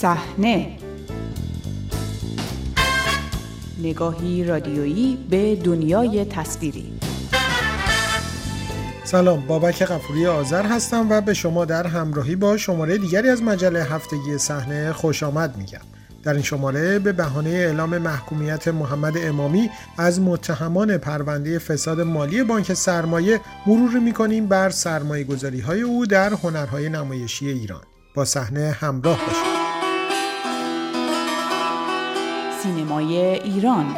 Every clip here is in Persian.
صحنه. نگاهی رادیویی به دنیای تصویری. سلام بابک قفوری آذر هستم و به شما در همراهی با شماره دیگری از مجله هفتگی صحنه خوش آمد میگم. در این شماره به بهانه اعلام محکومیت محمد امامی از متهمان پرونده فساد مالی بانک سرمایه مرور می‌کنیم بر سرمایه گذاری های او در هنرهای نمایشی ایران. با صحنه همراه باشید. سینمای ایران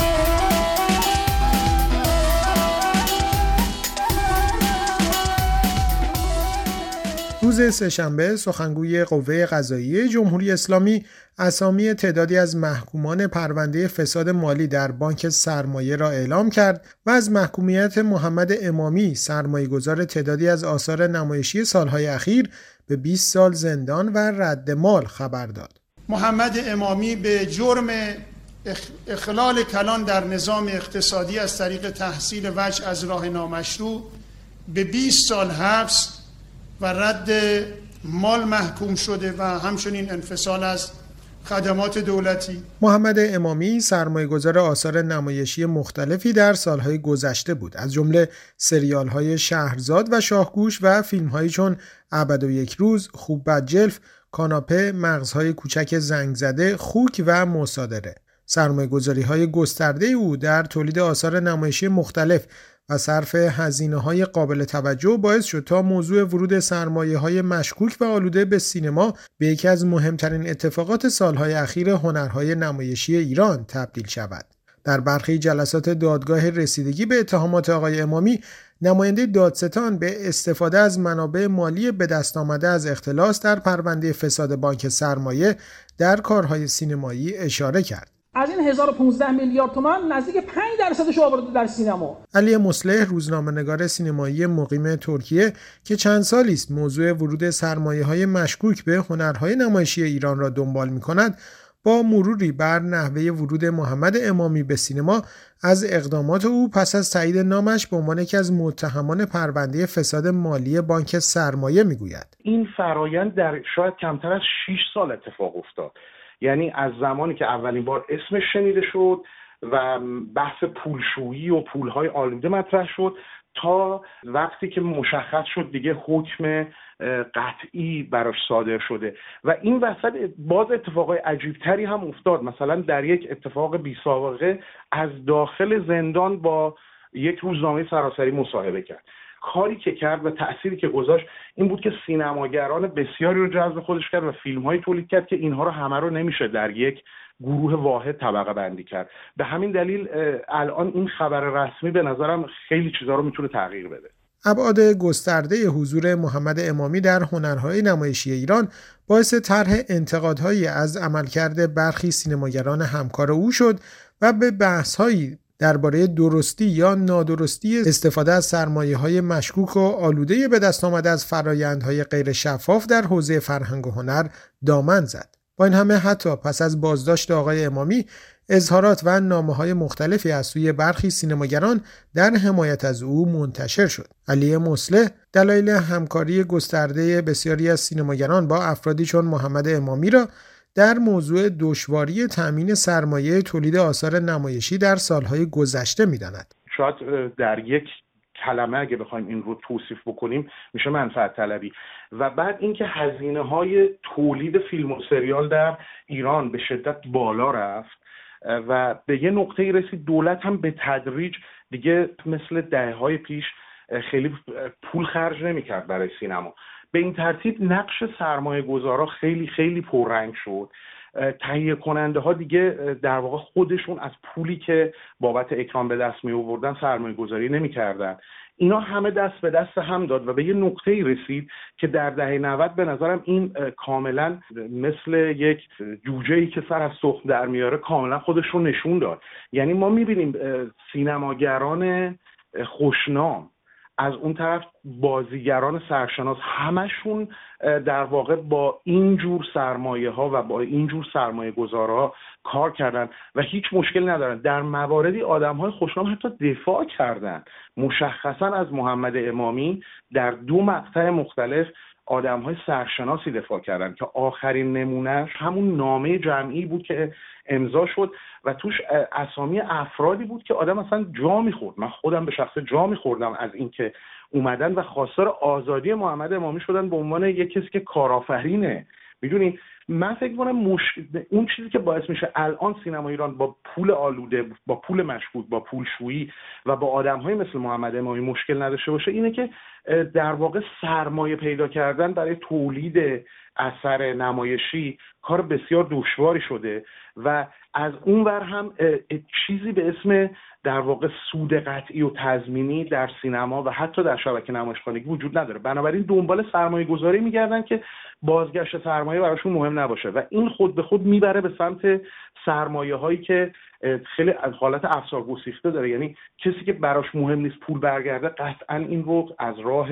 روز سهشنبه سخنگوی قوه قضایی جمهوری اسلامی اسامی تعدادی از محکومان پرونده فساد مالی در بانک سرمایه را اعلام کرد و از محکومیت محمد امامی گذار تعدادی از آثار نمایشی سالهای اخیر به 20 سال زندان و رد مال خبر داد. محمد امامی به جرم اخلال کلان در نظام اقتصادی از طریق تحصیل وجه از راه نامشروع به 20 سال حبس و رد مال محکوم شده و همچنین انفصال از خدمات دولتی. محمد امامی سرمایه‌گذار آثار نمایشی مختلفی در سالهای گذشته بود. از جمله سریال های شهرزاد و شاهگوش و فیلم هایی چون ابد و یک روز خوب بد جلف کاناپه مغزهای کوچک زنگ زده خوک و مصادره. سرمایه های گسترده او در تولید آثار نمایشی مختلف و صرف هزینه های قابل توجه باعث شد تا موضوع ورود سرمایه های مشکوک و آلوده به سینما به یکی از مهمترین اتفاقات سالهای اخیر هنرهای نمایشی ایران تبدیل شود. در برخی جلسات دادگاه رسیدگی به اتهامات آقای امامی نماینده دادستان به استفاده از منابع مالی به دست آمده از اختلاس در پرونده فساد بانک سرمایه در کارهای سینمایی اشاره کرد. از این 1015 میلیارد تومان نزدیک 5 درصدش آورده در سینما. علی مصلح روزنامه‌نگار سینمایی مقیم ترکیه که چند سالی است موضوع ورود سرمایه های مشکوک به هنرهای نمایشی ایران را دنبال می کند با مروری بر نحوه ورود محمد امامی به سینما از اقدامات او پس از تایید نامش به عنوان یکی از متهمان پرونده فساد مالی بانک سرمایه می‌گوید. این فرایند در شاید کمتر از 6 سال اتفاق افتاد. یعنی از زمانی که اولین بار اسمش شنیده شد و بحث پولشویی و پولهای آلوده مطرح شد تا وقتی که مشخص شد دیگه حکم قطعی براش صادر شده. و این وسط باز اتفاقای عجیبتری هم افتاد. مثلا در یک اتفاق بی سابقه از داخل زندان با یک روزنامه سراسری مصاحبه کرد. کاری که کرد و تأثیری که گذاشت این بود که سینماگران بسیاری رو جذب خودش کرد و فیلم هایی تولید کرد که اینها رو همه رو نمیشه در یک گروه واحد طبقه بندی کرد. به همین دلیل الان این خبر رسمی به نظرم خیلی چیزها رو می‌تونه تغییر بده. ابعاد گسترده حضور محمد امامی در هنرهای نمایشی ایران باعث طرح انتقادهایی از عملکرد برخی سینماگران همکار او شد و به بحثهایی درباره درستی یا نادرستی استفاده از سرمایه های مشکوک و آلوده به دست آمده از فرایندهای غیر شفاف در حوزه فرهنگ و هنر دامن زد. با این همه حتی پس از بازداشت آقای امامی اظهارات و نامه های مختلفی از سوی برخی سینماگران در حمایت از او منتشر شد. علی مسلح دلایل همکاری گسترده بسیاری از سینماگران با افرادی چون محمد امامی را در موضوع دشواری تأمین سرمایه تولید آثار نمایشی در سالهای گذشته می‌داند. شاید در یک کلمه اگه بخوایم این رو توصیف بکنیم میشه منفعت طلبی و بعد اینکه هزینه های تولید فیلم و سریال در ایران به شدت بالا رفت و به یه نقطه رسید دولت هم به تدریج دیگه مثل دهه های پیش خیلی پول خرج نمی‌کرد برای سینما به این ترتیب نقش سرمایه گذارا خیلی خیلی پررنگ شد تهیه کننده ها دیگه در واقع خودشون از پولی که بابت اکرام به دست می آوردن سرمایه گذاری نمی کردن. اینا همه دست به دست هم داد و به یه نقطه رسید که در دهه 90 به نظرم این کاملا مثل یک جوجه ای که سر از سخت در میاره کاملا خودش رو نشون داد یعنی ما می‌بینیم سینماگران خوشنام از اون طرف بازیگران سرشناس همشون در واقع با اینجور سرمایه ها و با اینجور سرمایه گذارها کار کردن و هیچ مشکلی ندارن. در مواردی آدم های خوشنام حتی دفاع کردن. مشخصا از محمد امامی در دو مقطع مختلف آدم های سرشناسی دفاع کردن که آخرین نمونهش همون نامه جمعی بود که امضا شد و توش اسامی افرادی بود که آدم اصلا جا می‌خورد. من خودم به شخص جا میخوردم از اینکه اومدن و خواستار آزادی محمد امامی شدن به عنوان یک کسی که کارآفرینه. می‌دونی؟ من فکر کنم مش... اون چیزی که باعث میشه الان سینما ایران با پول آلوده با پول مشکوک با پول شویی و با آدم های مثل محمد امامی مشکل نداشته باشه اینه که در واقع سرمایه پیدا کردن برای تولید اثر نمایشی کار بسیار دشواری شده و از اون ور هم چیزی به اسم در واقع سود قطعی و تضمینی در سینما و حتی در شبکه نمایشخانگی وجود نداره. بنابراین دنبال سرمایه گذاری میگردن که بازگشت سرمایه براشون مهم نباشه. و این خود به خود می‌بره به سمت سرمایه هایی که خیلی از حالت افسار گسیخته داره. یعنی کسی که براش مهم نیست پول برگرده قطعا این رو از راه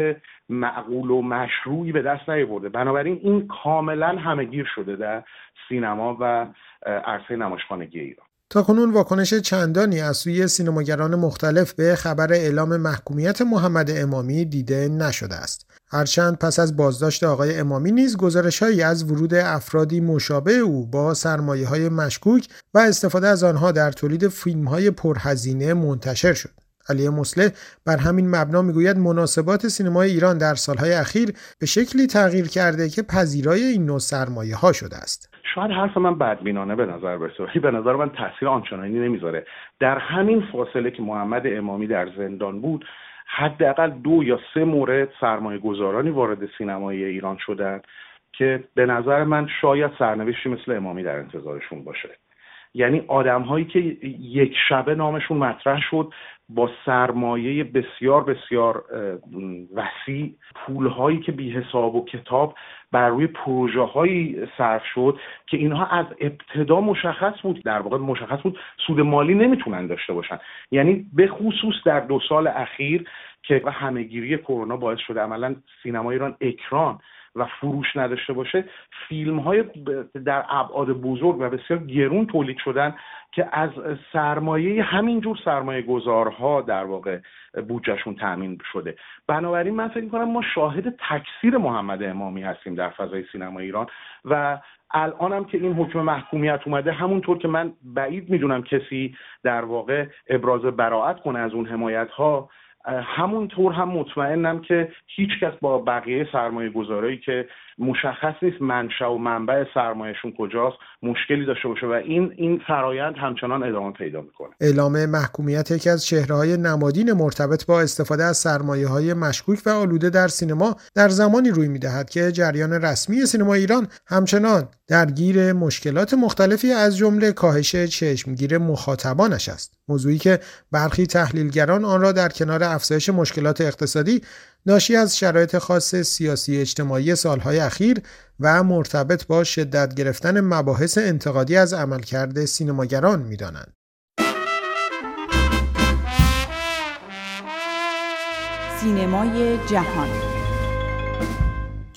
معقول و مشروعی به دست نیاورده. بنابراین این کاملا همهگیر شده در سینما و عرصه نمایشخانگی ایران. تا کنون واکنش چندانی از سوی سینماگران مختلف به خبر اعلام محکومیت محمد امامی دیده نشده است. هرچند پس از بازداشت آقای امامی نیز گزارشهایی از ورود افرادی مشابه او با سرمایه های مشکوک و استفاده از آنها در تولید فیلم های پرهزینه منتشر شد. علی مسله بر همین مبنا می‌گوید مناسبات سینمای ایران در سالهای اخیر به شکلی تغییر کرده که پذیرای این نوع سرمایه ها شده است. شاید حرف من بدبینانه به نظر برسه ولی به نظر من تاثیر آنچنانی نمی‌ذاره در همین فاصله که محمد امامی در زندان بود حداقل دو یا سه مورد سرمایه گذارانی وارد سینمای ایران شدن که به نظر من شاید سرنوشتی مثل امامی در انتظارشون باشه. یعنی آدم هایی که یک شبه نامشون مطرح شد با سرمایه بسیار بسیار وسیع پول هایی که بی حساب و کتاب بر روی پروژه هایی صرف شد که اینها از ابتدا مشخص بود در واقع مشخص بود سود مالی نمی‌تونن داشته باشن. یعنی به خصوص در دو سال اخیر که همهگیری کرونا باعث شده عملا سینما ایران اکران و فروش نداشته باشه فیلم های در ابعاد بزرگ و بسیار گرون تولید شدن که از سرمایه همینجور سرمایه گذارها در واقع بودجهشون تأمین شده. بنابراین من فکر کنم ما شاهد تکثیر محمد امامی هستیم در فضای سینما ایران و الان هم که این حکم محکومیت اومده همونطور که من بعید می‌دونم کسی در واقع ابراز براعت کنه از اون حمایت ها همونطور هم مطمئنم که هیچ کس با بقیه سرمایه گذارایی که مشخص نیست منشأ و منبع سرمایهشون کجاست مشکلی داشته باشه و این این فرایند همچنان ادامه پیدا می‌کنه. اعلام محکومیت یکی از چهره های نمادین مرتبط با استفاده از سرمایه های مشکوک و آلوده در سینما در زمانی روی می‌دهد که جریان رسمی سینما ایران همچنان درگیر مشکلات مختلفی از جمله کاهش چشمگیر مخاطبانش است. موضوعی که برخی تحلیلگران آن را در کنار افزایش مشکلات اقتصادی ناشی از شرایط خاص سیاسی اجتماعی سالهای اخیر و مرتبط با شدت گرفتن مباحث انتقادی از عملکرد سینماگران می‌دانند. سینمای جهان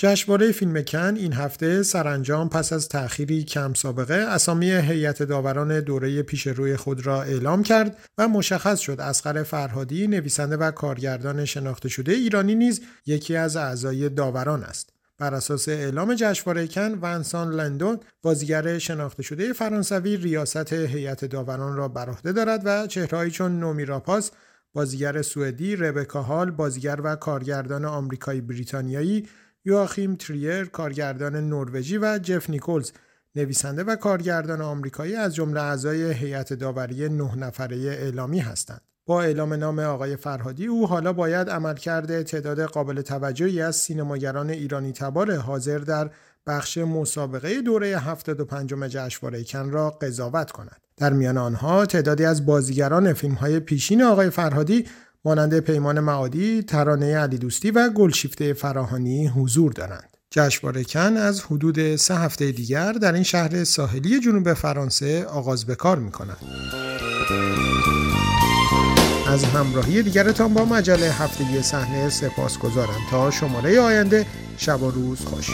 جشنواره فیلم کن این هفته سرانجام پس از تأخیری کم سابقه اسامی هیئت داوران دوره پیش روی خود را اعلام کرد و مشخص شد اسقر فرهادی نویسنده و کارگردان شناخته شده ایرانی نیز یکی از اعضای داوران است. بر اساس اعلام جشنواره کن ونسان لندون بازیگر شناخته شده فرانسوی ریاست هیئت داوران را بر عهده دارد و چهرهایی چون نومی راپاس بازیگر سوئدی ربکا هال بازیگر و کارگردان آمریکایی بریتانیایی یواخیم تریر کارگردان نروژی و جف نیکولز نویسنده و کارگردان آمریکایی از جمله اعضای هیئت داوری نه نفره اعلامی هستند. با اعلام نام آقای فرهادی او حالا باید عملکرد تعداد قابل توجهی از سینماگران ایرانی تبار حاضر در بخش مسابقه دوره 75 جشنواره کن را قضاوت کند. در میان آنها تعدادی از بازیگران فیلم های پیشین آقای فرهادی مانند پیمان معادی، ترانه علی دوستی و گلشیفته فراهانی حضور دارند. جشنواره کن از حدود سه هفته دیگر در این شهر ساحلی جنوب فرانسه آغاز به کار می کند. از همراهی دیگرتان با مجله هفتگی صحنه سپاس گذارم تا شماره آینده شب و روز خوش